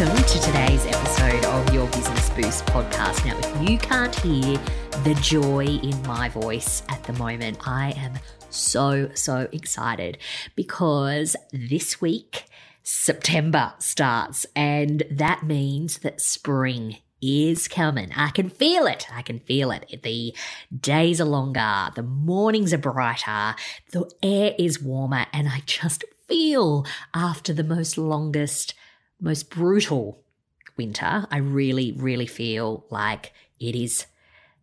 Welcome to today's episode of your Business Boost podcast. Now, if you can't hear the joy in my voice at the moment, I am so, so excited because this week, September starts, and that means that spring is coming. I can feel it. I can feel it. The days are longer, the mornings are brighter, the air is warmer, and I just feel after the most longest, most brutal winter, I really, really feel like it is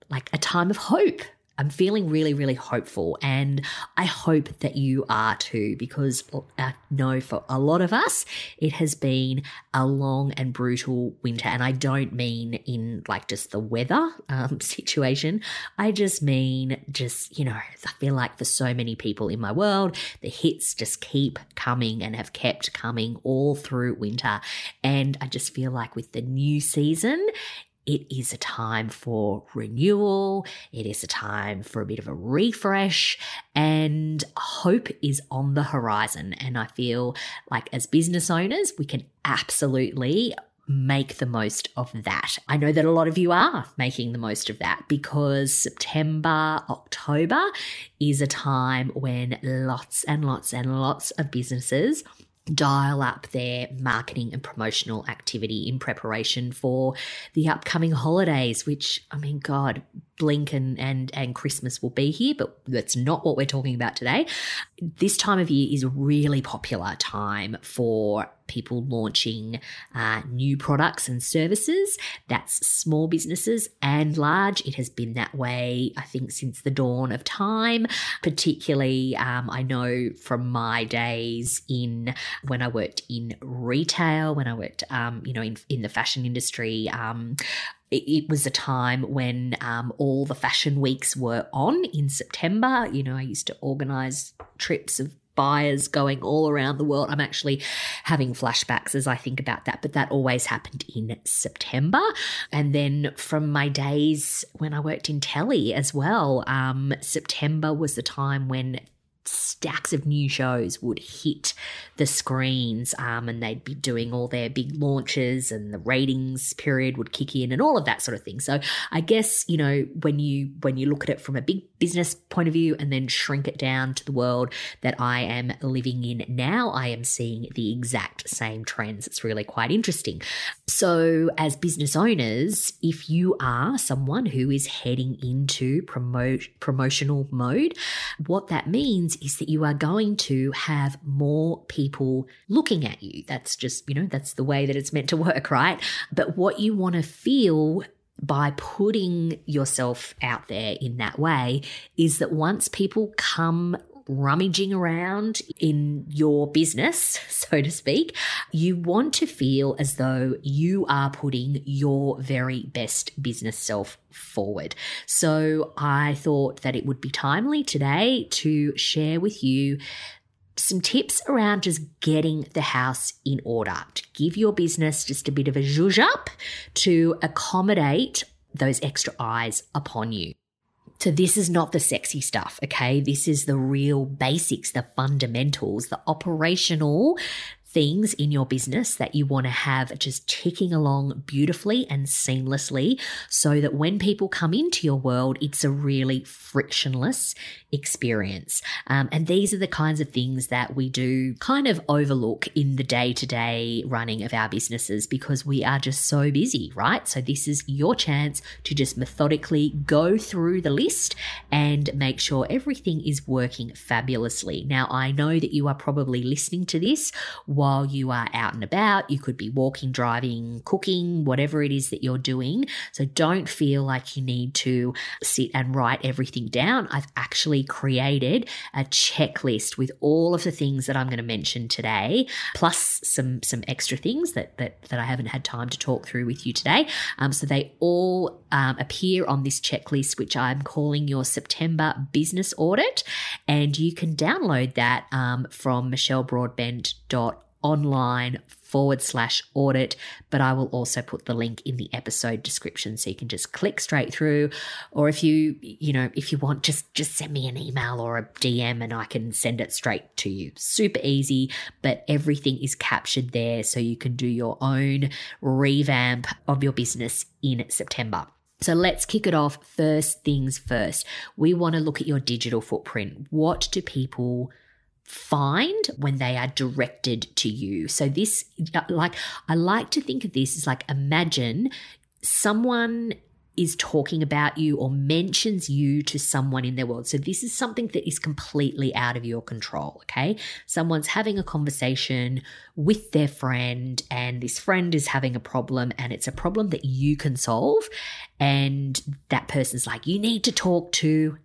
like a time of hope. I'm feeling really, really hopeful, and I hope that you are too, because I know for a lot of us, it has been a long and brutal winter. And I don't mean in like just the weather um, situation, I just mean just, you know, I feel like for so many people in my world, the hits just keep coming and have kept coming all through winter. And I just feel like with the new season, it is a time for renewal. It is a time for a bit of a refresh, and hope is on the horizon. And I feel like as business owners, we can absolutely make the most of that. I know that a lot of you are making the most of that because September, October is a time when lots and lots and lots of businesses dial up their marketing and promotional activity in preparation for the upcoming holidays, which, I mean, God, blink and, and, and Christmas will be here, but that's not what we're talking about today. This time of year is a really popular time for people launching uh, new products and services. That's small businesses and large. It has been that way, I think, since the dawn of time. Particularly, um, I know from my days in when I worked in retail, when I worked, um, you know, in, in the fashion industry. Um, it, was a time when um, all the fashion weeks were on in September. You know, I used to organize trips of buyers going all around the world. I'm actually having flashbacks as I think about that, but that always happened in September. And then from my days when I worked in telly as well, um, September was the time when stacks of new shows would hit the screens um, and they'd be doing all their big launches and the ratings period would kick in and all of that sort of thing. So i guess you know when you when you look at it from a big business point of view and then shrink it down to the world that i am living in now i am seeing the exact same trends. It's really quite interesting. So as business owners if you are someone who is heading into promote promotional mode what that means is that you are going to have more people looking at you. That's just, you know, that's the way that it's meant to work, right? But what you want to feel by putting yourself out there in that way is that once people come rummaging around in your business, so to speak, you want to feel as though you are putting your very best business self forward. So I thought that it would be timely today to share with you some tips around just getting the house in order to give your business just a bit of a zhuzh up to accommodate those extra eyes upon you. So, this is not the sexy stuff, okay? This is the real basics, the fundamentals, the operational things in your business that you want to have just ticking along beautifully and seamlessly so that when people come into your world, it's a really frictionless experience. Um, and these are the kinds of things that we do kind of overlook in the day to day running of our businesses because we are just so busy, right? So, this is your chance to just methodically go through the list and make sure everything is working fabulously. Now, I know that you are probably listening to this while while you are out and about. You could be walking, driving, cooking, whatever it is that you're doing. So don't feel like you need to sit and write everything down. I've actually created a checklist with all of the things that I'm going to mention today, plus some some extra things that that, that I haven't had time to talk through with you today. Um, so they all um, appear on this checklist, which I'm calling your September business audit, and you can download that um, from michellebroadbent.online forward slash audit, but I will also put the link in the episode description so you can just click straight through. Or if you, you know, if you want, just just send me an email or a DM and I can send it straight to you. Super easy, but everything is captured there so you can do your own revamp of your business in September. So let's kick it off. First things first. We want to look at your digital footprint. What do people find when they are directed to you. So this uh, like I like to think of this as like imagine someone is talking about you or mentions you to someone in their world. So this is something that is completely out of your control, okay? Someone's having a conversation with their friend and this friend is having a problem and it's a problem that you can solve and that person's like you need to talk to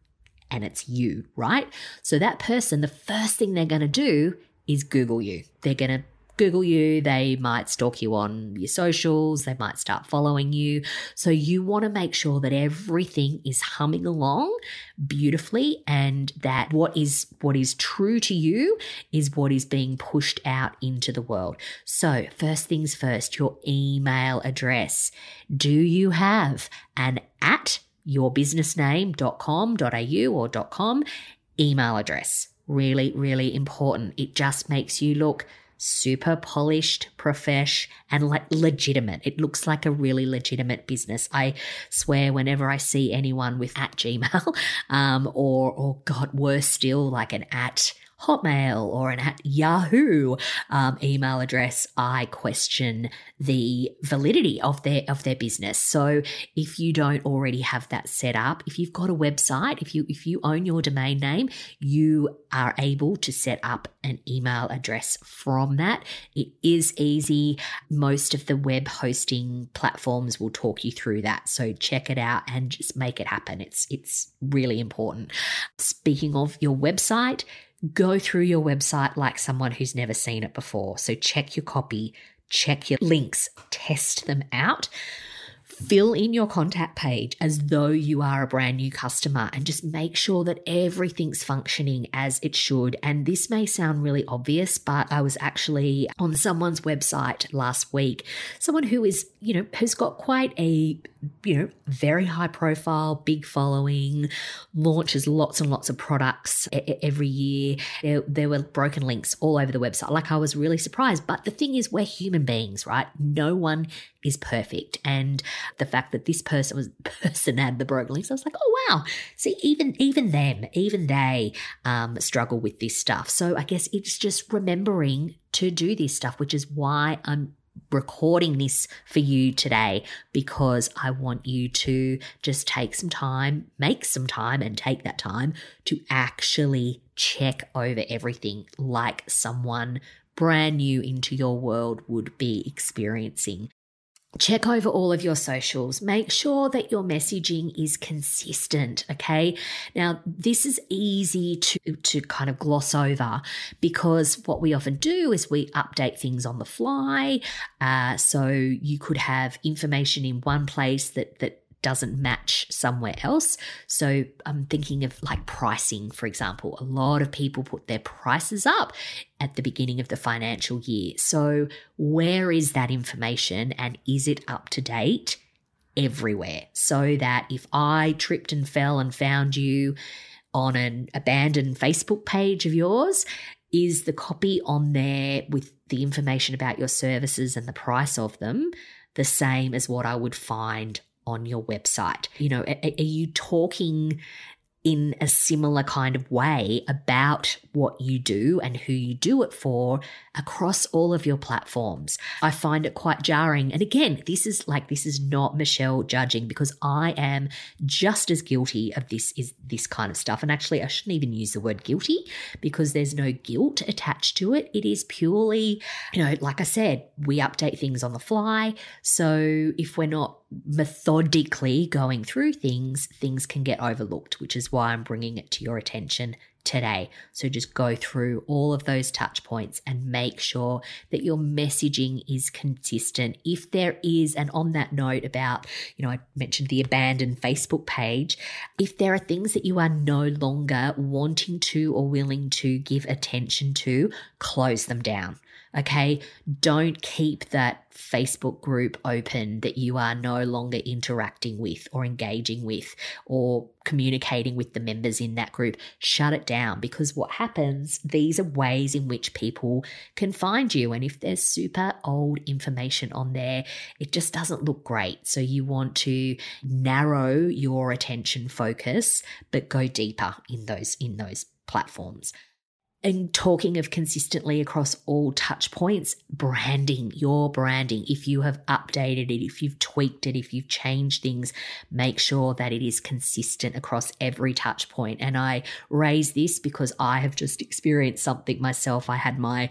and it's you, right? So that person, the first thing they're going to do is Google you. They're going to Google you, they might stalk you on your socials, they might start following you. So you want to make sure that everything is humming along beautifully and that what is what is true to you is what is being pushed out into the world. So, first things first, your email address. Do you have an at yourbusinessname.com.au or .com email address. Really, really important. It just makes you look super polished, profesh, and like legitimate. It looks like a really legitimate business. I swear, whenever I see anyone with at Gmail, um, or or God, worse still, like an at Hotmail or an at Yahoo um, email address, I question the validity of their of their business. So if you don't already have that set up, if you've got a website, if you if you own your domain name, you are able to set up an email address from that. It is easy. Most of the web hosting platforms will talk you through that. So check it out and just make it happen. It's it's really important. Speaking of your website, go through your website like someone who's never seen it before. So check your copy, check your links, test them out. Fill in your contact page as though you are a brand new customer and just make sure that everything's functioning as it should. And this may sound really obvious, but I was actually on someone's website last week, someone who is, you know, has got quite a you know, very high profile, big following, launches lots and lots of products every year. There, were broken links all over the website. Like I was really surprised. But the thing is, we're human beings, right? No one is perfect. And the fact that this person was person had the broken links, I was like, oh wow. See, even even them, even they um, struggle with this stuff. So I guess it's just remembering to do this stuff, which is why I'm recording this for you today because I want you to just take some time, make some time, and take that time to actually check over everything like someone brand new into your world would be experiencing. Check over all of your socials. Make sure that your messaging is consistent. Okay. Now, this is easy to, to kind of gloss over because what we often do is we update things on the fly. Uh, so you could have information in one place that, that doesn't match somewhere else. So I'm thinking of like pricing, for example. A lot of people put their prices up at the beginning of the financial year. So where is that information and is it up to date everywhere? So that if I tripped and fell and found you on an abandoned Facebook page of yours, is the copy on there with the information about your services and the price of them the same as what I would find on your website? You know, are, are you talking in a similar kind of way about what you do and who you do it for across all of your platforms. I find it quite jarring. And again, this is like this is not Michelle judging because I am just as guilty of this is this kind of stuff. And actually I shouldn't even use the word guilty because there's no guilt attached to it. It is purely, you know, like I said, we update things on the fly. So if we're not methodically going through things, things can get overlooked, which why I'm bringing it to your attention today. So just go through all of those touch points and make sure that your messaging is consistent. If there is, and on that note about, you know, I mentioned the abandoned Facebook page, if there are things that you are no longer wanting to or willing to give attention to, close them down. Okay. Don't keep that Facebook group open that you are no longer interacting with or engaging with or communicating with the members in that group. Shut it down because what happens, these are ways in which people can find you. And if there's super old information on there, it just doesn't look great. So you want to narrow your attention focus, but go deeper in those, in those platforms and talking of consistently across all touch points, branding, your branding. If you have updated it, if you've tweaked it, if you've changed things, make sure that it is consistent across every touch point. And I raise this because I have just experienced something myself. I had my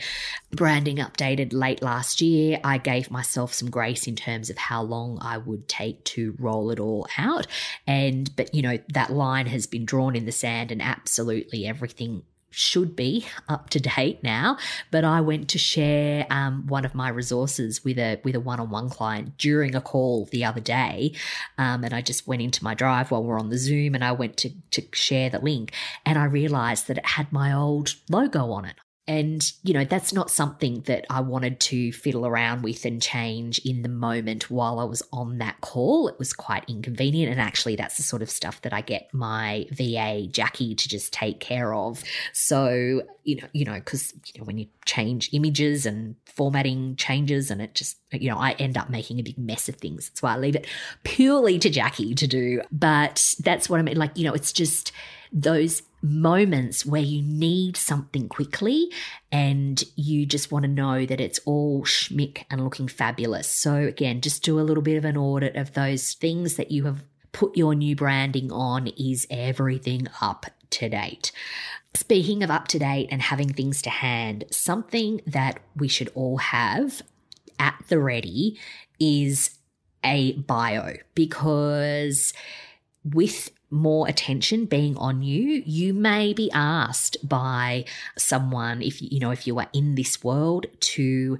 branding updated late last year. I gave myself some grace in terms of how long I would take to roll it all out. And, but you know, that line has been drawn in the sand and absolutely everything should be up to date now, but I went to share um, one of my resources with a with a one on one client during a call the other day, um, and I just went into my drive while we're on the Zoom, and I went to to share the link, and I realised that it had my old logo on it. And, you know, that's not something that I wanted to fiddle around with and change in the moment while I was on that call. It was quite inconvenient. And actually, that's the sort of stuff that I get my VA, Jackie, to just take care of. So, you know, you know, because, you know, when you change images and formatting changes and it just, you know, I end up making a big mess of things. That's why I leave it purely to Jackie to do. But that's what I mean. Like, you know, it's just those moments where you need something quickly and you just want to know that it's all schmick and looking fabulous. So, again, just do a little bit of an audit of those things that you have put your new branding on. Is everything up to date? Speaking of up to date and having things to hand, something that we should all have at the ready is a bio because with more attention being on you, you may be asked by someone, if you know, if you are in this world, to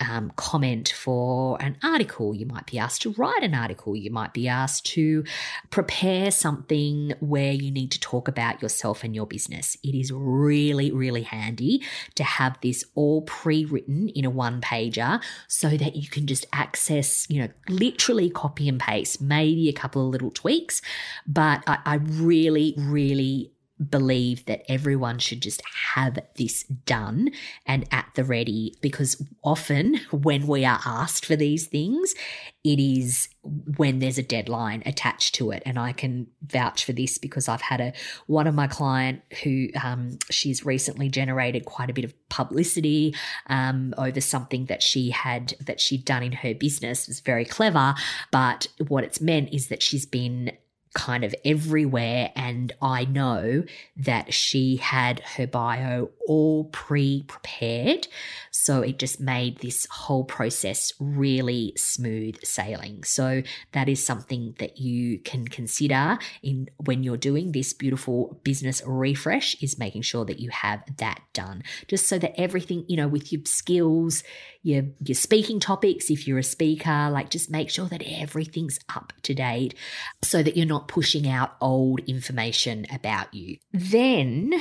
um, comment for an article. You might be asked to write an article. You might be asked to prepare something where you need to talk about yourself and your business. It is really, really handy to have this all pre written in a one pager so that you can just access, you know, literally copy and paste, maybe a couple of little tweaks. But I, I really, really believe that everyone should just have this done and at the ready because often when we are asked for these things, it is when there's a deadline attached to it. And I can vouch for this because I've had a one of my client who um, she's recently generated quite a bit of publicity um, over something that she had that she'd done in her business. It was very clever, but what it's meant is that she's been kind of everywhere. And I know that she had her bio all pre prepared. So it just made this whole process really smooth sailing. So that is something that you can consider in when you're doing this beautiful business refresh is making sure that you have that done. Just so that everything, you know, with your skills, your your speaking topics if you're a speaker like just make sure that everything's up to date so that you're not pushing out old information about you then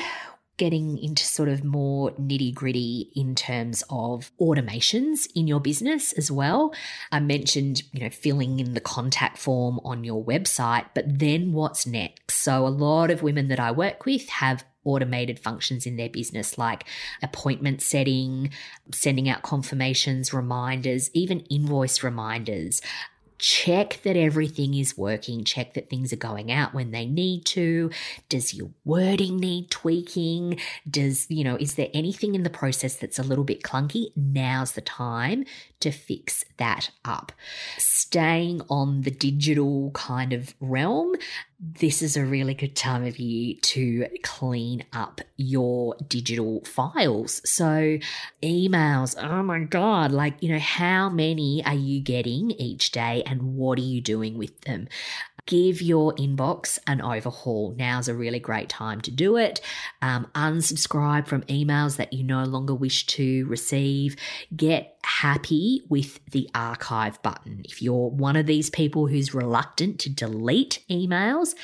getting into sort of more nitty gritty in terms of automations in your business as well. I mentioned, you know, filling in the contact form on your website, but then what's next? So a lot of women that I work with have automated functions in their business like appointment setting, sending out confirmations, reminders, even invoice reminders check that everything is working, check that things are going out when they need to. Does your wording need tweaking? Does, you know, is there anything in the process that's a little bit clunky? Now's the time to fix that up. Staying on the digital kind of realm, this is a really good time of year to clean up your digital files. So, emails, oh my God, like, you know, how many are you getting each day and what are you doing with them? Give your inbox an overhaul. Now's a really great time to do it. Um, unsubscribe from emails that you no longer wish to receive. Get happy with the archive button. If you're one of these people who's reluctant to delete emails,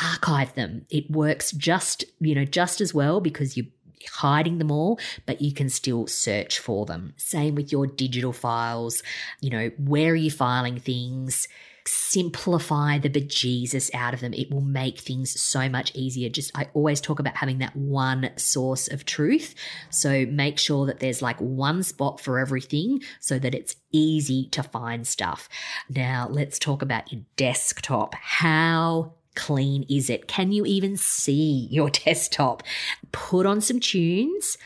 archive them. It works just, you know, just as well because you're hiding them all, but you can still search for them. Same with your digital files. You know, where are you filing things? Simplify the bejesus out of them. It will make things so much easier. Just, I always talk about having that one source of truth. So make sure that there's like one spot for everything so that it's easy to find stuff. Now, let's talk about your desktop. How clean is it? Can you even see your desktop? Put on some tunes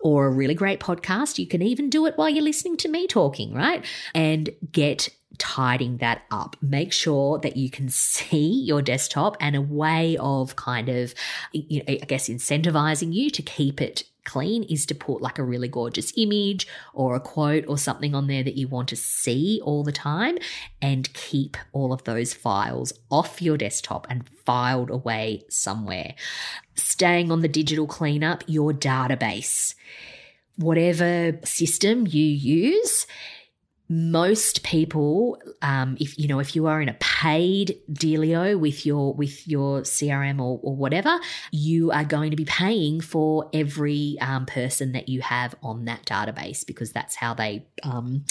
or a really great podcast. You can even do it while you're listening to me talking, right? And get tidying that up. Make sure that you can see your desktop and a way of kind of, you know, I guess, incentivizing you to keep it clean is to put like a really gorgeous image or a quote or something on there that you want to see all the time and keep all of those files off your desktop and filed away somewhere. Staying on the digital cleanup, your database. Whatever system you use, most people um, if you know if you are in a paid dealio with your with your crm or, or whatever you are going to be paying for every um, person that you have on that database because that's how they um,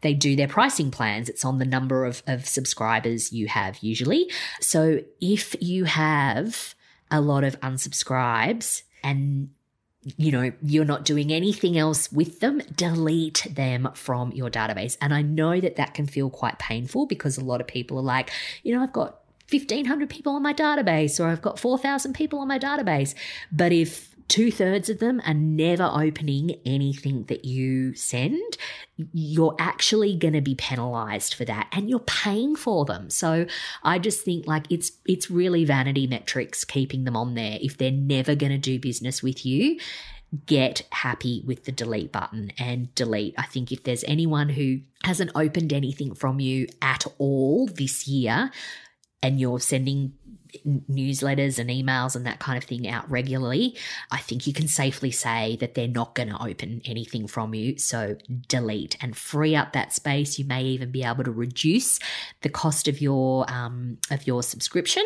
they do their pricing plans. It's on the number of, of subscribers you have usually. So if you have a lot of unsubscribes and you know, you're not doing anything else with them, delete them from your database. And I know that that can feel quite painful because a lot of people are like, you know, I've got 1500 people on my database or I've got 4000 people on my database. But if two thirds of them are never opening anything that you send, you're actually going to be penalized for that and you're paying for them. So I just think like it's it's really vanity metrics keeping them on there if they're never going to do business with you. Get happy with the delete button and delete. I think if there's anyone who hasn't opened anything from you at all this year, and you're sending newsletters and emails and that kind of thing out regularly, I think you can safely say that they're not going to open anything from you. So delete and free up that space. You may even be able to reduce the cost of your um, of your subscription,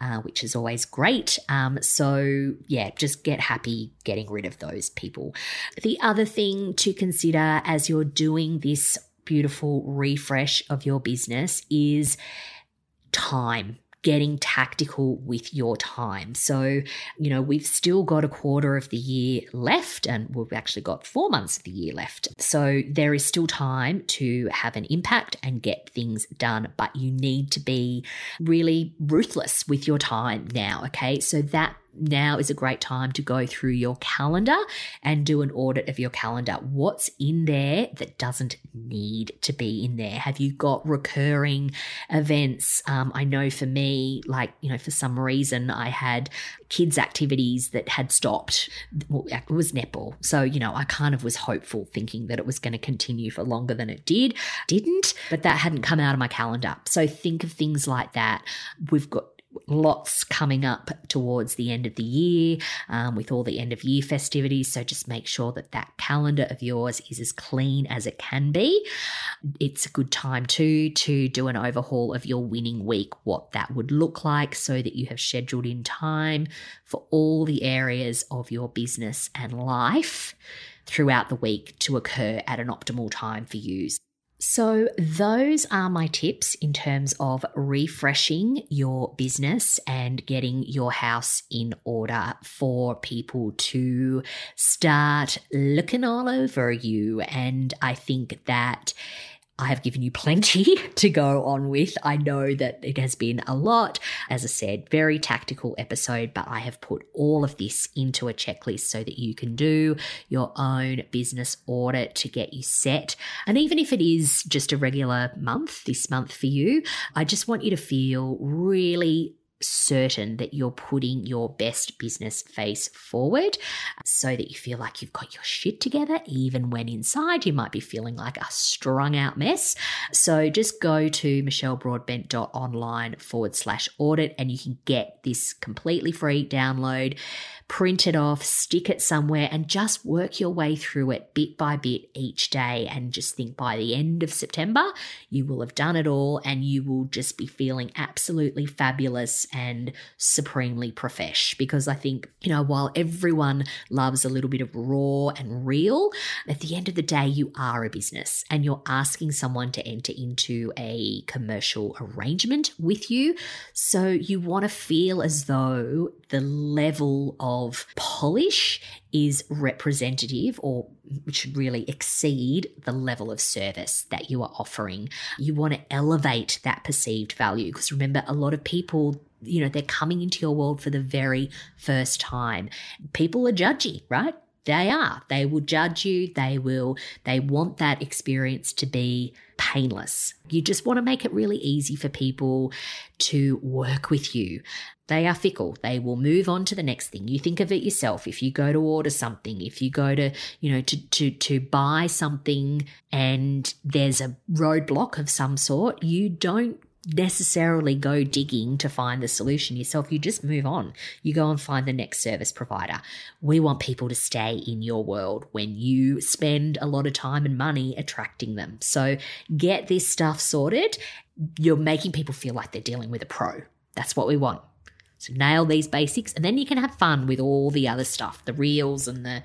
uh, which is always great. Um, so yeah, just get happy getting rid of those people. The other thing to consider as you're doing this beautiful refresh of your business is time getting tactical with your time. So, you know, we've still got a quarter of the year left, and we've actually got four months of the year left. So, there is still time to have an impact and get things done, but you need to be really ruthless with your time now. Okay. So, that now is a great time to go through your calendar and do an audit of your calendar. What's in there that doesn't need to be in there? Have you got recurring events? Um, I know for me, like, you know, for some reason I had kids' activities that had stopped. Well, it was netball. So, you know, I kind of was hopeful thinking that it was going to continue for longer than it did. Didn't, but that hadn't come out of my calendar. So think of things like that. We've got lots coming up towards the end of the year um, with all the end of year festivities. So just make sure that that calendar of yours is as clean as it can be. It's a good time too to do an overhaul of your winning week, what that would look like, so that you have scheduled in time for all the areas of your business and life throughout the week to occur at an optimal time for you. So, those are my tips in terms of refreshing your business and getting your house in order for people to start looking all over you. And I think that I have given you plenty to go on with. I know that it has been a lot. As I said, very tactical episode, but I have put all of this into a checklist so that you can do your own business audit to get you set. And even if it is just a regular month, this month for you, I just want you to feel really certain that you're putting your best business face forward so that you feel like you've got your shit together, even when inside you might be feeling like a strung out mess. So just go to michellebroadbent.online forward slash audit and you can get this completely free download print it off, stick it somewhere, and just work your way through it bit by bit each day. And just think by the end of September, you will have done it all and you will just be feeling absolutely fabulous and supremely profesh. Because I think, you know, while everyone loves a little bit of raw and real, at the end of the day, you are a business and you're asking someone to enter into a commercial arrangement with you. So you want to feel as though the level of of polish is representative or should really exceed the level of service that you are offering. You want to elevate that perceived value because remember, a lot of people you know, they're coming into your world for the very first time. People are judgy, right? They are. They will judge you. They will, they want that experience to be painless. You just want to make it really easy for people to work with you. They are fickle. They will move on to the next thing. You think of it yourself. If you go to order something, if you go to, you know, to to to buy something and there's a roadblock of some sort, you don't necessarily go digging to find the solution yourself. You just move on. You go and find the next service provider. We want people to stay in your world when you spend a lot of time and money attracting them. So get this stuff sorted. You're making people feel like they're dealing with a pro. That's what we want. So nail these basics, and then you can have fun with all the other stuff the reels and the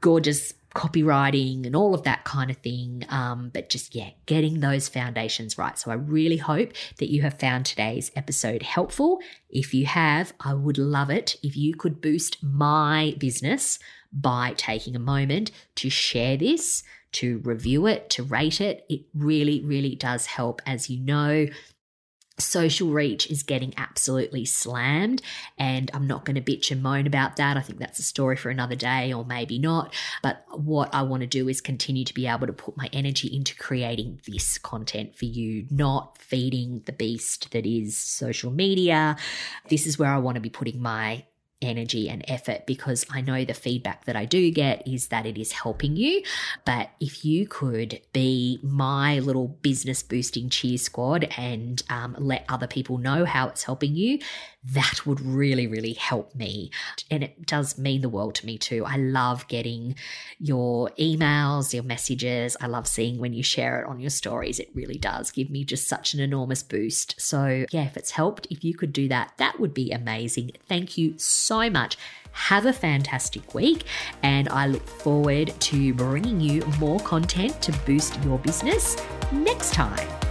gorgeous copywriting and all of that kind of thing. Um, but just, yeah, getting those foundations right. So I really hope that you have found today's episode helpful. If you have, I would love it if you could boost my business by taking a moment to share this, to review it, to rate it. It really, really does help. As you know, social reach is getting absolutely slammed and i'm not going to bitch and moan about that. I think that's a story for another day or maybe not. But what i want to do is continue to be able to put my energy into creating this content for you not feeding the beast that is social media. This is where i want to be putting my energy and effort because I know the feedback that I do get is that it is helping you. But if you could be my little business boosting cheer squad and um, let other people know how it's helping you, that would really, really help me. And it does mean the world to me too. I love getting your emails, your messages. I love seeing when you share it on your stories. It really does give me just such an enormous boost. So, yeah, if it's helped, if you could do that, that would be amazing. Thank you so much. Have a fantastic week, and I look forward to bringing you more content to boost your business next time.